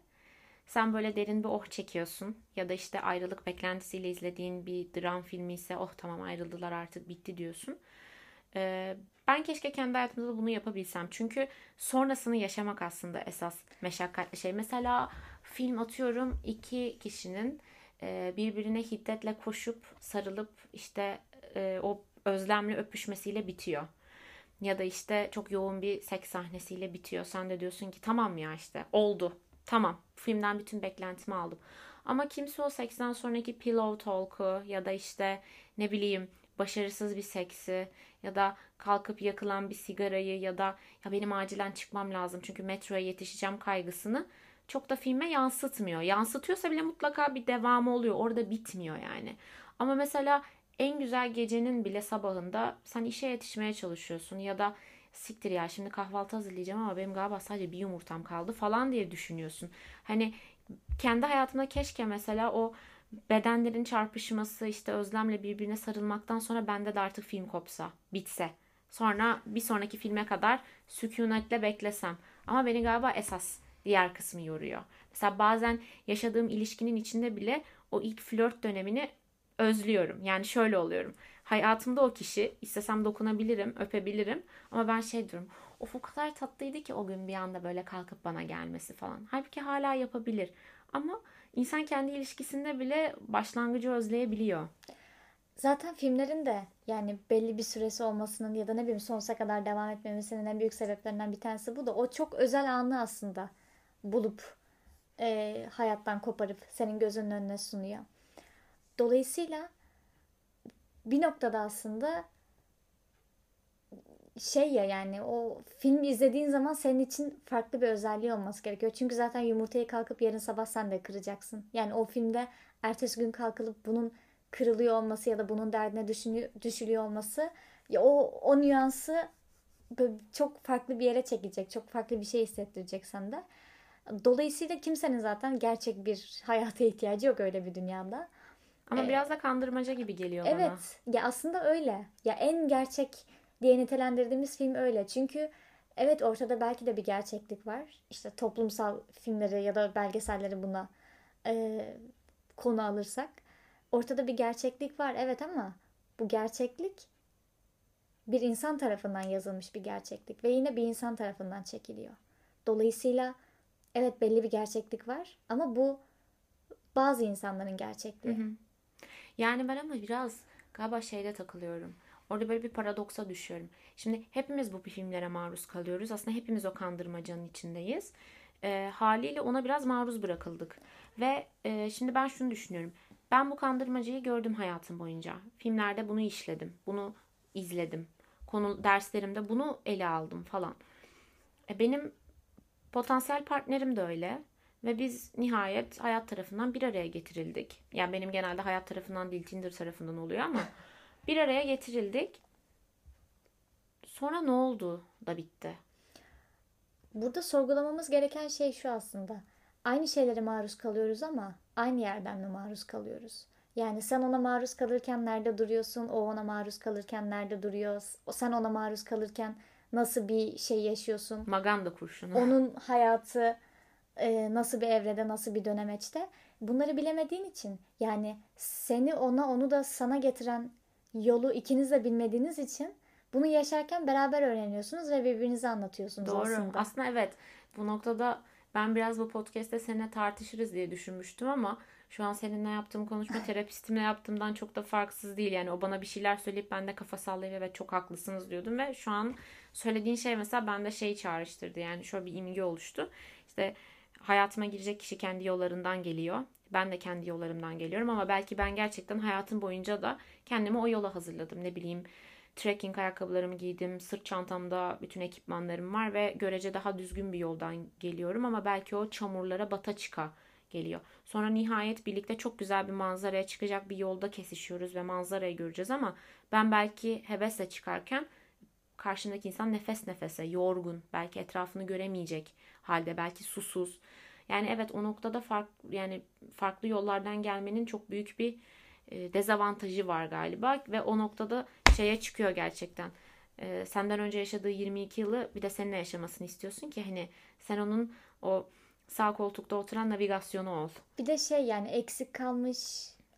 sen böyle derin bir oh çekiyorsun ya da işte ayrılık beklentisiyle izlediğin bir dram filmi ise oh tamam ayrıldılar artık bitti diyorsun. Ee, ben keşke kendi hayatımda da bunu yapabilsem. Çünkü sonrasını yaşamak aslında esas meşakkatli şey. Mesela film atıyorum iki kişinin e, birbirine hiddetle koşup sarılıp işte e, o özlemli öpüşmesiyle bitiyor. Ya da işte çok yoğun bir seks sahnesiyle bitiyor. Sen de diyorsun ki tamam ya işte oldu. Tamam filmden bütün beklentimi aldım. Ama kimse o seksten sonraki pillow talk'u ya da işte ne bileyim başarısız bir seksi ya da kalkıp yakılan bir sigarayı ya da ya benim acilen çıkmam lazım çünkü metroya yetişeceğim kaygısını çok da filme yansıtmıyor. Yansıtıyorsa bile mutlaka bir devamı oluyor. Orada bitmiyor yani. Ama mesela en güzel gecenin bile sabahında sen işe yetişmeye çalışıyorsun ya da siktir ya şimdi kahvaltı hazırlayacağım ama benim galiba sadece bir yumurtam kaldı falan diye düşünüyorsun. Hani kendi hayatımda keşke mesela o bedenlerin çarpışması işte özlemle birbirine sarılmaktan sonra bende de artık film kopsa, bitse. Sonra bir sonraki filme kadar sükunetle beklesem. Ama beni galiba esas diğer kısmı yoruyor. Mesela bazen yaşadığım ilişkinin içinde bile o ilk flört dönemini özlüyorum. Yani şöyle oluyorum. Hayatımda o kişi istesem dokunabilirim, öpebilirim ama ben şey diyorum. Of o kadar tatlıydı ki o gün bir anda böyle kalkıp bana gelmesi falan. Halbuki hala yapabilir. Ama insan kendi ilişkisinde bile başlangıcı özleyebiliyor. Zaten filmlerin de yani belli bir süresi olmasının ya da ne bileyim sonsuza kadar devam etmemesinin en büyük sebeplerinden bir tanesi bu da o çok özel anı aslında bulup e, hayattan koparıp senin gözünün önüne sunuyor. Dolayısıyla bir noktada aslında şey ya yani o filmi izlediğin zaman senin için farklı bir özelliği olması gerekiyor. Çünkü zaten yumurtayı kalkıp yarın sabah sen de kıracaksın. Yani o filmde ertesi gün kalkılıp bunun kırılıyor olması ya da bunun derdine düşünüyor, düşülüyor olması ya o, o nüansı çok farklı bir yere çekecek. Çok farklı bir şey hissettirecek sende. Dolayısıyla kimsenin zaten gerçek bir hayata ihtiyacı yok öyle bir dünyada. Ama ee, biraz da kandırmaca gibi geliyor evet, bana. Evet. Ya aslında öyle. Ya en gerçek diye nitelendirdiğimiz film öyle. Çünkü evet ortada belki de bir gerçeklik var. İşte toplumsal filmleri ya da belgeselleri buna e, konu alırsak. Ortada bir gerçeklik var evet ama bu gerçeklik bir insan tarafından yazılmış bir gerçeklik ve yine bir insan tarafından çekiliyor. Dolayısıyla evet belli bir gerçeklik var ama bu bazı insanların gerçekliği. Hı hı. Yani ben ama biraz galiba şeyde takılıyorum. Orada böyle bir paradoksa düşüyorum. Şimdi hepimiz bu filmlere maruz kalıyoruz. Aslında hepimiz o kandırmacanın içindeyiz. E, haliyle ona biraz maruz bırakıldık. Ve e, şimdi ben şunu düşünüyorum. Ben bu kandırmacayı gördüm hayatım boyunca. Filmlerde bunu işledim. Bunu izledim. Konu derslerimde bunu ele aldım falan. E, benim potansiyel partnerim de öyle. Ve biz nihayet hayat tarafından bir araya getirildik. Yani benim genelde hayat tarafından değil Tinder tarafından oluyor ama bir araya getirildik. Sonra ne oldu da bitti? Burada sorgulamamız gereken şey şu aslında. Aynı şeylere maruz kalıyoruz ama aynı yerden mi maruz kalıyoruz? Yani sen ona maruz kalırken nerede duruyorsun? O ona maruz kalırken nerede duruyor? Sen ona maruz kalırken nasıl bir şey yaşıyorsun? Maganda kurşunu. Onun hayatı e, nasıl bir evrede, nasıl bir dönemeçte? Bunları bilemediğin için yani seni ona, onu da sana getiren yolu ikiniz de bilmediğiniz için bunu yaşarken beraber öğreniyorsunuz ve birbirinize anlatıyorsunuz Doğru. aslında. Aslında evet. Bu noktada ben biraz bu podcast'te seninle tartışırız diye düşünmüştüm ama şu an seninle yaptığım konuşma terapistimle yaptığımdan çok da farksız değil. Yani o bana bir şeyler söyleyip ben de kafa sallayıp evet çok haklısınız diyordum ve şu an söylediğin şey mesela bende şey çağrıştırdı. Yani şöyle bir imge oluştu. İşte hayatıma girecek kişi kendi yollarından geliyor. Ben de kendi yollarımdan geliyorum ama belki ben gerçekten hayatım boyunca da kendimi o yola hazırladım. Ne bileyim trekking ayakkabılarımı giydim, sırt çantamda bütün ekipmanlarım var ve görece daha düzgün bir yoldan geliyorum ama belki o çamurlara bata çıka geliyor. Sonra nihayet birlikte çok güzel bir manzaraya çıkacak bir yolda kesişiyoruz ve manzarayı göreceğiz ama ben belki hevesle çıkarken karşımdaki insan nefes nefese, yorgun, belki etrafını göremeyecek halde, belki susuz. Yani evet o noktada fark yani farklı yollardan gelmenin çok büyük bir e, dezavantajı var galiba ve o noktada şeye çıkıyor gerçekten. E, senden önce yaşadığı 22 yılı bir de seninle yaşamasını istiyorsun ki hani sen onun o sağ koltukta oturan navigasyonu ol. Bir de şey yani eksik kalmış,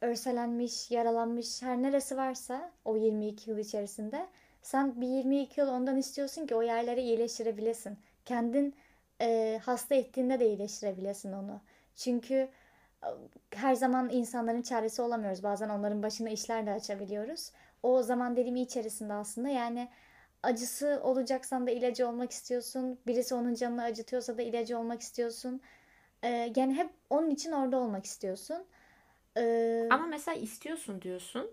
örselenmiş, yaralanmış her neresi varsa o 22 yıl içerisinde sen bir 22 yıl ondan istiyorsun ki o yerleri iyileştirebilesin. Kendin e, hasta ettiğinde de iyileştirebilesin onu. Çünkü her zaman insanların çaresi olamıyoruz. Bazen onların başına işler de açabiliyoruz. O zaman dilimi içerisinde aslında yani acısı olacaksan da ilacı olmak istiyorsun. Birisi onun canını acıtıyorsa da ilacı olmak istiyorsun. Ee, yani hep onun için orada olmak istiyorsun. Ee, ama mesela istiyorsun diyorsun.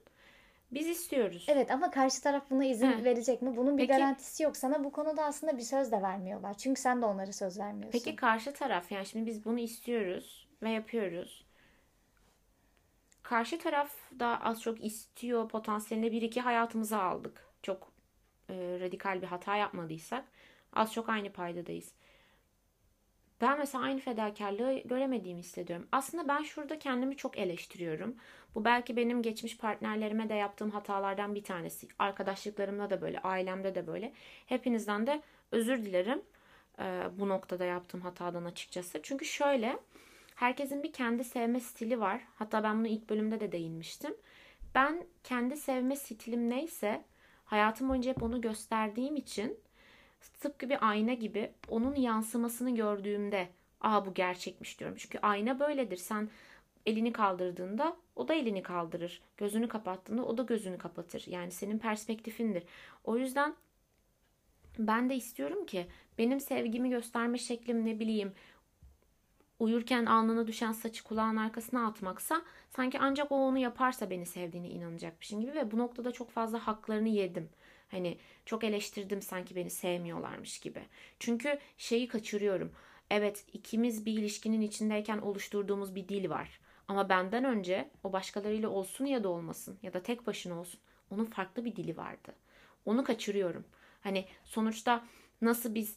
Biz istiyoruz. Evet ama karşı taraf buna izin He. verecek mi? Bunun bir Peki, garantisi yok. Sana bu konuda aslında bir söz de vermiyorlar. Çünkü sen de onlara söz vermiyorsun. Peki karşı taraf yani şimdi biz bunu istiyoruz ve yapıyoruz. Karşı taraf da az çok istiyor potansiyeline bir iki hayatımıza aldık. Çok e, radikal bir hata yapmadıysak az çok aynı paydadayız. Ben mesela aynı fedakarlığı göremediğimi hissediyorum. Aslında ben şurada kendimi çok eleştiriyorum. Bu belki benim geçmiş partnerlerime de yaptığım hatalardan bir tanesi. Arkadaşlıklarımda da böyle, ailemde de böyle. Hepinizden de özür dilerim e, bu noktada yaptığım hatadan açıkçası. Çünkü şöyle, herkesin bir kendi sevme stili var. Hatta ben bunu ilk bölümde de değinmiştim. Ben kendi sevme stilim neyse hayatım boyunca hep onu gösterdiğim için tıpkı bir ayna gibi onun yansımasını gördüğümde aa bu gerçekmiş diyorum. Çünkü ayna böyledir. Sen elini kaldırdığında o da elini kaldırır. Gözünü kapattığında o da gözünü kapatır. Yani senin perspektifindir. O yüzden ben de istiyorum ki benim sevgimi gösterme şeklim ne bileyim uyurken alnına düşen saçı kulağın arkasına atmaksa sanki ancak o onu yaparsa beni sevdiğine inanacakmışım gibi ve bu noktada çok fazla haklarını yedim. Hani çok eleştirdim sanki beni sevmiyorlarmış gibi. Çünkü şeyi kaçırıyorum. Evet ikimiz bir ilişkinin içindeyken oluşturduğumuz bir dil var. Ama benden önce o başkalarıyla olsun ya da olmasın ya da tek başına olsun onun farklı bir dili vardı. Onu kaçırıyorum. Hani sonuçta nasıl biz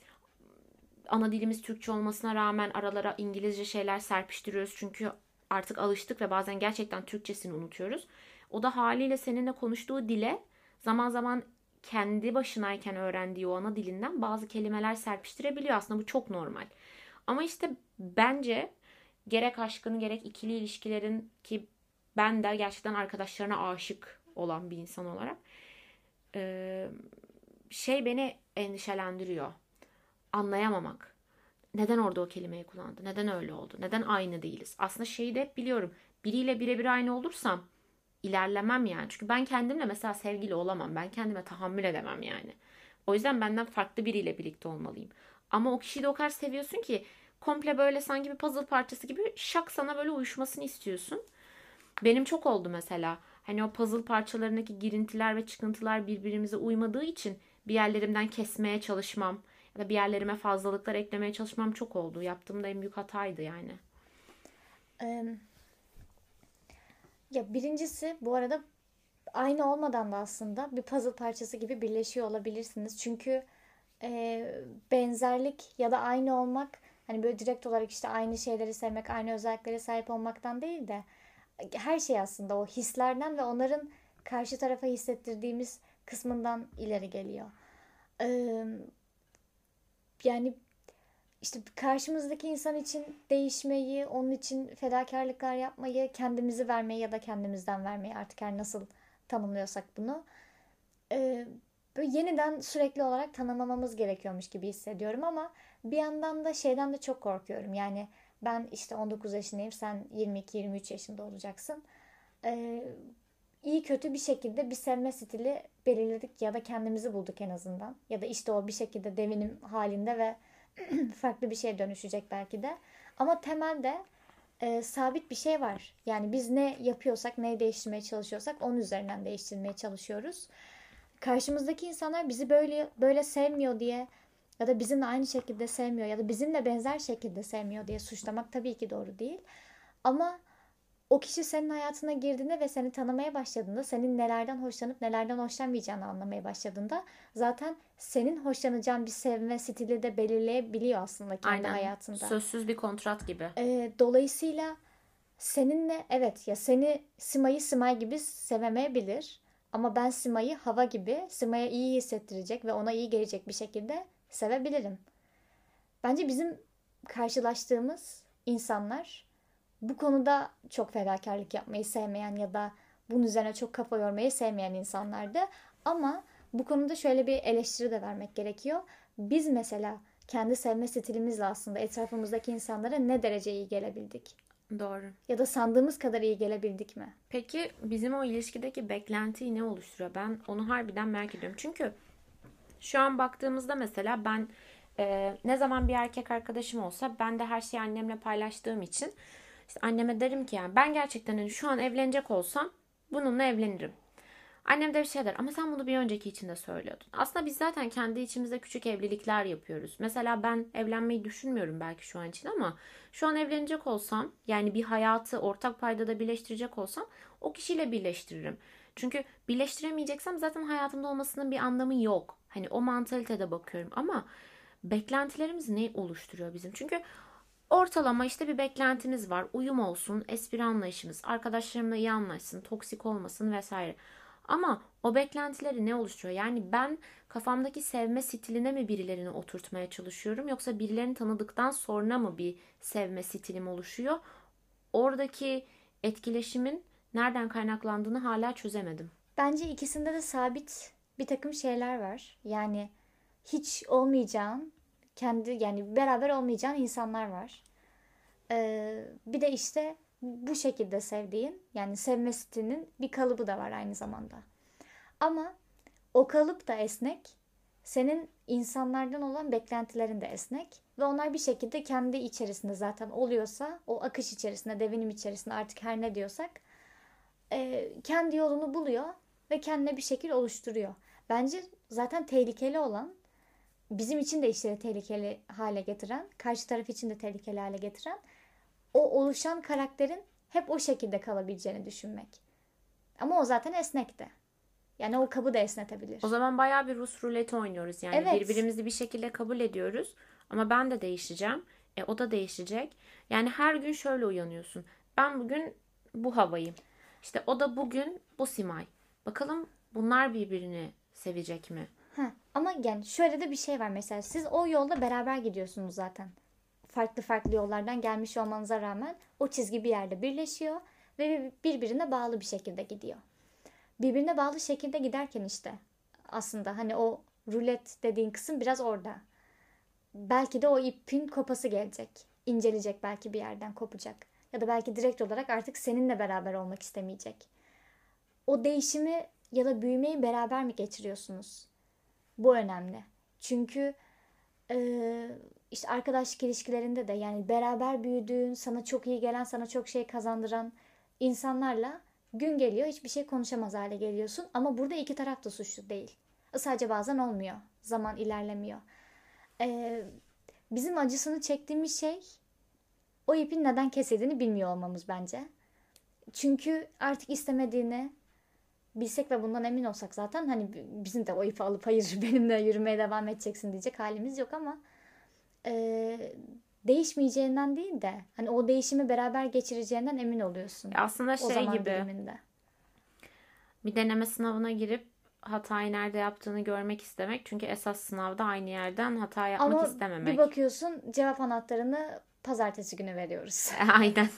ana dilimiz Türkçe olmasına rağmen aralara İngilizce şeyler serpiştiriyoruz çünkü artık alıştık ve bazen gerçekten Türkçesini unutuyoruz. O da haliyle seninle konuştuğu dile zaman zaman kendi başınayken öğrendiği o ana dilinden bazı kelimeler serpiştirebiliyor. Aslında bu çok normal. Ama işte bence gerek aşkın gerek ikili ilişkilerin ki ben de gerçekten arkadaşlarına aşık olan bir insan olarak şey beni endişelendiriyor. Anlayamamak. Neden orada o kelimeyi kullandı? Neden öyle oldu? Neden aynı değiliz? Aslında şeyi de biliyorum. Biriyle birebir aynı olursam ilerlemem yani. Çünkü ben kendimle mesela sevgili olamam. Ben kendime tahammül edemem yani. O yüzden benden farklı biriyle birlikte olmalıyım. Ama o kişiyi de o kadar seviyorsun ki komple böyle sanki bir puzzle parçası gibi şak sana böyle uyuşmasını istiyorsun. Benim çok oldu mesela. Hani o puzzle parçalarındaki girintiler ve çıkıntılar birbirimize uymadığı için bir yerlerimden kesmeye çalışmam ya da bir yerlerime fazlalıklar eklemeye çalışmam çok oldu. Yaptığım da en büyük hataydı yani. Ya birincisi bu arada aynı olmadan da aslında bir puzzle parçası gibi birleşiyor olabilirsiniz. Çünkü e, benzerlik ya da aynı olmak hani böyle direkt olarak işte aynı şeyleri sevmek, aynı özelliklere sahip olmaktan değil de her şey aslında o hislerden ve onların karşı tarafa hissettirdiğimiz kısmından ileri geliyor. Ee, yani işte karşımızdaki insan için değişmeyi, onun için fedakarlıklar yapmayı, kendimizi vermeyi ya da kendimizden vermeyi artık her nasıl tanımlıyorsak bunu e, böyle yeniden sürekli olarak tanımlamamız gerekiyormuş gibi hissediyorum ama bir yandan da şeyden de çok korkuyorum. Yani ben işte 19 yaşındayım, sen 22-23 yaşında olacaksın. Ee, iyi kötü bir şekilde bir sevme stili belirledik ya da kendimizi bulduk en azından. Ya da işte o bir şekilde devinim halinde ve farklı bir şeye dönüşecek belki de. Ama temelde e, sabit bir şey var. Yani biz ne yapıyorsak, neyi değiştirmeye çalışıyorsak onun üzerinden değiştirmeye çalışıyoruz. Karşımızdaki insanlar bizi böyle böyle sevmiyor diye ya da bizimle aynı şekilde sevmiyor ya da bizimle benzer şekilde sevmiyor diye suçlamak tabii ki doğru değil. Ama o kişi senin hayatına girdiğinde ve seni tanımaya başladığında, senin nelerden hoşlanıp nelerden hoşlanmayacağını anlamaya başladığında zaten senin hoşlanacağın bir sevme stili de belirleyebiliyor aslında kendi Aynen. hayatında. Sözsüz bir kontrat gibi. Ee, dolayısıyla seninle evet ya seni Sima'yı Simay gibi sevemeyebilir. Ama ben Sima'yı hava gibi Sima'ya iyi hissettirecek ve ona iyi gelecek bir şekilde sevebilirim. Bence bizim karşılaştığımız insanlar bu konuda çok fedakarlık yapmayı sevmeyen ya da bunun üzerine çok kafa yormayı sevmeyen insanlardı. Ama bu konuda şöyle bir eleştiri de vermek gerekiyor. Biz mesela kendi sevme stilimizle aslında etrafımızdaki insanlara ne derece iyi gelebildik? Doğru. Ya da sandığımız kadar iyi gelebildik mi? Peki bizim o ilişkideki beklentiyi ne oluşturuyor? Ben onu harbiden merak ediyorum. Çünkü şu an baktığımızda mesela ben e, ne zaman bir erkek arkadaşım olsa ben de her şeyi annemle paylaştığım için işte anneme derim ki yani ben gerçekten hani şu an evlenecek olsam bununla evlenirim. Annem de bir şey der ama sen bunu bir önceki için de söylüyordun. Aslında biz zaten kendi içimizde küçük evlilikler yapıyoruz. Mesela ben evlenmeyi düşünmüyorum belki şu an için ama şu an evlenecek olsam yani bir hayatı ortak paydada birleştirecek olsam o kişiyle birleştiririm. Çünkü birleştiremeyeceksem zaten hayatımda olmasının bir anlamı yok. Hani o mantalitede bakıyorum ama beklentilerimiz ne oluşturuyor bizim? Çünkü ortalama işte bir beklentimiz var. Uyum olsun, espri anlayışımız, arkadaşlarımla iyi anlaşsın, toksik olmasın vesaire. Ama o beklentileri ne oluşturuyor? Yani ben kafamdaki sevme stiline mi birilerini oturtmaya çalışıyorum yoksa birilerini tanıdıktan sonra mı bir sevme stilim oluşuyor? Oradaki etkileşimin nereden kaynaklandığını hala çözemedim. Bence ikisinde de sabit bir takım şeyler var. Yani hiç olmayacağın, kendi yani beraber olmayacağın insanlar var. Ee, bir de işte bu şekilde sevdiğin yani sevme stilinin bir kalıbı da var aynı zamanda. Ama o kalıp da esnek. Senin insanlardan olan beklentilerin de esnek. Ve onlar bir şekilde kendi içerisinde zaten oluyorsa o akış içerisinde, devinim içerisinde artık her ne diyorsak e, kendi yolunu buluyor ve kendine bir şekil oluşturuyor. Bence zaten tehlikeli olan bizim için de işleri tehlikeli hale getiren, karşı taraf için de tehlikeli hale getiren o oluşan karakterin hep o şekilde kalabileceğini düşünmek. Ama o zaten esnekti. Yani o kabı da esnetebilir. O zaman bayağı bir Rus ruleti oynuyoruz. Yani Evet. birbirimizi bir şekilde kabul ediyoruz. Ama ben de değişeceğim. E o da değişecek. Yani her gün şöyle uyanıyorsun. Ben bugün bu havayım. İşte o da bugün bu Simay. Bakalım bunlar birbirini sevecek mi? Ama yani şöyle de bir şey var mesela siz o yolda beraber gidiyorsunuz zaten. Farklı farklı yollardan gelmiş olmanıza rağmen o çizgi bir yerde birleşiyor ve birbirine bağlı bir şekilde gidiyor. Birbirine bağlı şekilde giderken işte aslında hani o rulet dediğin kısım biraz orada. Belki de o ipin kopası gelecek. incelecek belki bir yerden kopacak. Ya da belki direkt olarak artık seninle beraber olmak istemeyecek. O değişimi ya da büyümeyi beraber mi geçiriyorsunuz? Bu önemli. Çünkü e, işte arkadaşlık ilişkilerinde de yani beraber büyüdüğün, sana çok iyi gelen, sana çok şey kazandıran insanlarla gün geliyor hiçbir şey konuşamaz hale geliyorsun. Ama burada iki taraf da suçlu değil. Sadece bazen olmuyor. Zaman ilerlemiyor. E, bizim acısını çektiğimiz şey o ipin neden kesildiğini bilmiyor olmamız bence. Çünkü artık istemediğini bilsek ve bundan emin olsak zaten hani bizim de o ipi alıp hayır benimle yürümeye devam edeceksin diyecek halimiz yok ama e, değişmeyeceğinden değil de hani o değişimi beraber geçireceğinden emin oluyorsun. Aslında o şey zaman gibi diliminde. bir deneme sınavına girip hatayı nerede yaptığını görmek istemek. Çünkü esas sınavda aynı yerden hata yapmak Ama istememek. bir bakıyorsun cevap anahtarını pazartesi günü veriyoruz. Aynen.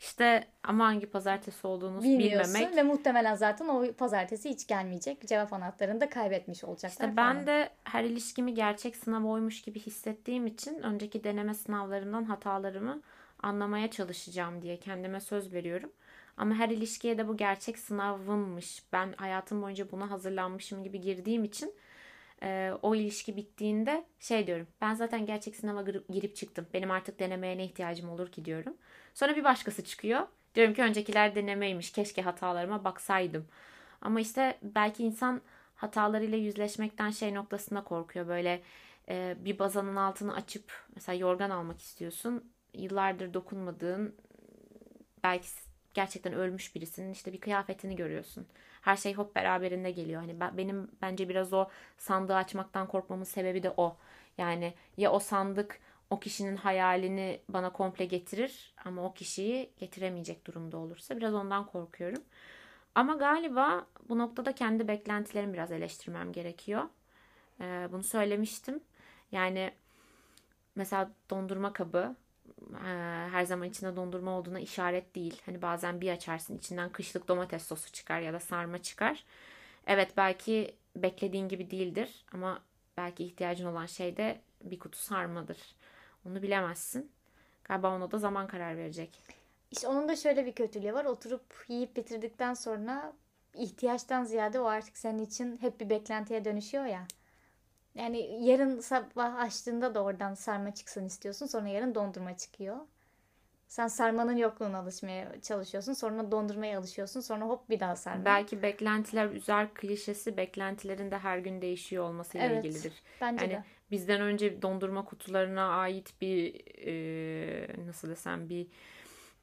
İşte ama hangi pazartesi olduğunu Bilmiyorsun bilmemek. ve muhtemelen zaten o pazartesi hiç gelmeyecek. Cevap anahtarını da kaybetmiş olacaklar İşte falan. ben de her ilişkimi gerçek sınav oymuş gibi hissettiğim için önceki deneme sınavlarından hatalarımı anlamaya çalışacağım diye kendime söz veriyorum. Ama her ilişkiye de bu gerçek sınavımmış. Ben hayatım boyunca buna hazırlanmışım gibi girdiğim için e, o ilişki bittiğinde şey diyorum. Ben zaten gerçek sınava girip, çıktım. Benim artık denemeye ne ihtiyacım olur ki diyorum. Sonra bir başkası çıkıyor. Diyorum ki öncekiler denemeymiş. Keşke hatalarıma baksaydım. Ama işte belki insan hatalarıyla yüzleşmekten şey noktasında korkuyor. Böyle e, bir bazanın altını açıp mesela yorgan almak istiyorsun. Yıllardır dokunmadığın belki gerçekten ölmüş birisinin işte bir kıyafetini görüyorsun. Her şey hop beraberinde geliyor. Hani ben, benim bence biraz o sandığı açmaktan korkmamın sebebi de o. Yani ya o sandık o kişinin hayalini bana komple getirir ama o kişiyi getiremeyecek durumda olursa biraz ondan korkuyorum. Ama galiba bu noktada kendi beklentilerimi biraz eleştirmem gerekiyor. Ee, bunu söylemiştim. Yani mesela dondurma kabı her zaman içinde dondurma olduğuna işaret değil. Hani bazen bir açarsın içinden kışlık domates sosu çıkar ya da sarma çıkar. Evet belki beklediğin gibi değildir ama belki ihtiyacın olan şey de bir kutu sarmadır. Onu bilemezsin. Galiba ona da zaman karar verecek. İşte onun da şöyle bir kötülüğü var. Oturup yiyip bitirdikten sonra ihtiyaçtan ziyade o artık senin için hep bir beklentiye dönüşüyor ya. Yani yarın sabah açtığında da oradan sarma çıksın istiyorsun. Sonra yarın dondurma çıkıyor. Sen sarmanın yokluğuna alışmaya çalışıyorsun. Sonra dondurmaya alışıyorsun. Sonra hop bir daha sarma. Belki beklentiler üzer klişesi beklentilerin de her gün değişiyor olmasıyla Evet, ilgilidir. Bence Yani de. bizden önce dondurma kutularına ait bir e, nasıl desem bir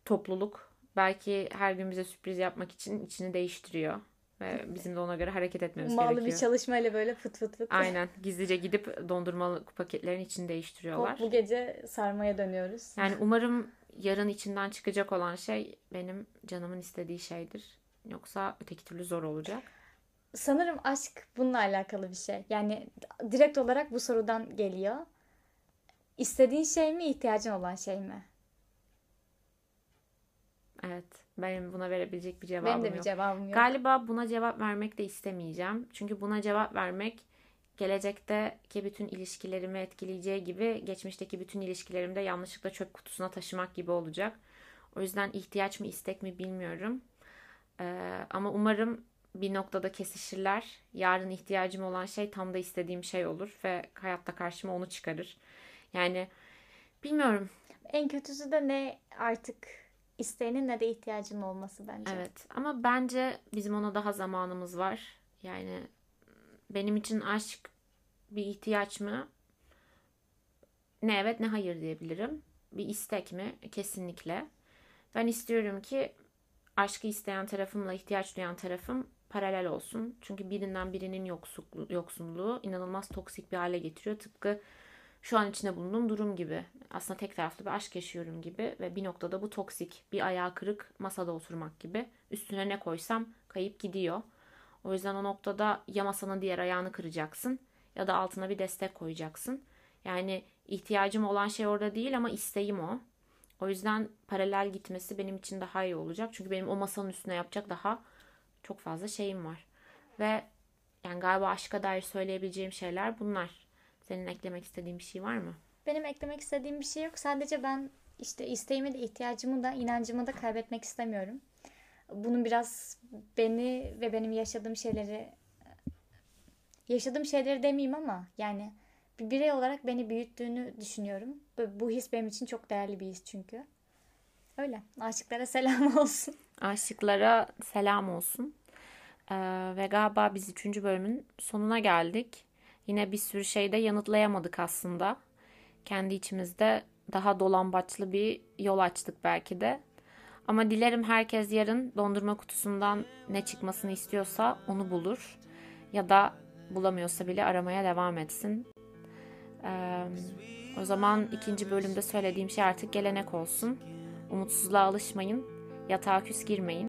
topluluk belki her gün bize sürpriz yapmak için içini değiştiriyor ve bizim de ona göre hareket etmemiz Ummalı gerekiyor. bir çalışmayla böyle fıt fıt fıt. Aynen gizlice gidip dondurmalı paketlerin içini değiştiriyorlar. Hop bu gece sarmaya dönüyoruz. Yani umarım yarın içinden çıkacak olan şey benim canımın istediği şeydir. Yoksa öteki türlü zor olacak. Sanırım aşk bununla alakalı bir şey. Yani direkt olarak bu sorudan geliyor. İstediğin şey mi, ihtiyacın olan şey mi? Evet, benim buna verebilecek bir Benim cevabım de bir yok. cevabım yok. Galiba buna cevap vermek de istemeyeceğim. Çünkü buna cevap vermek gelecekteki bütün ilişkilerimi etkileyeceği gibi geçmişteki bütün ilişkilerimi de yanlışlıkla çöp kutusuna taşımak gibi olacak. O yüzden ihtiyaç mı istek mi bilmiyorum. Ee, ama umarım bir noktada kesişirler. Yarın ihtiyacım olan şey tam da istediğim şey olur ve hayatta karşıma onu çıkarır. Yani Bilmiyorum. En kötüsü de ne artık isteğinin ne de ihtiyacının olması bence. Evet ama bence bizim ona daha zamanımız var. Yani benim için aşk bir ihtiyaç mı? Ne evet ne hayır diyebilirim. Bir istek mi? Kesinlikle. Ben istiyorum ki aşkı isteyen tarafımla ihtiyaç duyan tarafım paralel olsun. Çünkü birinden birinin yoksulluğu, inanılmaz toksik bir hale getiriyor. Tıpkı şu an içinde bulunduğum durum gibi. Aslında tek taraflı bir aşk yaşıyorum gibi ve bir noktada bu toksik, bir ayağı kırık masada oturmak gibi. Üstüne ne koysam kayıp gidiyor. O yüzden o noktada ya masanın diğer ayağını kıracaksın ya da altına bir destek koyacaksın. Yani ihtiyacım olan şey orada değil ama isteğim o. O yüzden paralel gitmesi benim için daha iyi olacak. Çünkü benim o masanın üstüne yapacak daha çok fazla şeyim var. Ve yani galiba aşka dair söyleyebileceğim şeyler bunlar. Senin eklemek istediğin bir şey var mı? Benim eklemek istediğim bir şey yok. Sadece ben işte isteğimi de ihtiyacımı da inancımı da kaybetmek istemiyorum. Bunun biraz beni ve benim yaşadığım şeyleri yaşadığım şeyleri demeyeyim ama yani bir birey olarak beni büyüttüğünü düşünüyorum. Bu, his benim için çok değerli bir his çünkü. Öyle. Aşıklara selam olsun. Aşıklara selam olsun. Ee, ve galiba biz üçüncü bölümün sonuna geldik. Yine bir sürü şeyde yanıtlayamadık aslında. Kendi içimizde daha dolambaçlı bir yol açtık belki de. Ama dilerim herkes yarın dondurma kutusundan ne çıkmasını istiyorsa onu bulur. Ya da bulamıyorsa bile aramaya devam etsin. Ee, o zaman ikinci bölümde söylediğim şey artık gelenek olsun. Umutsuzluğa alışmayın. Yatağa küs girmeyin.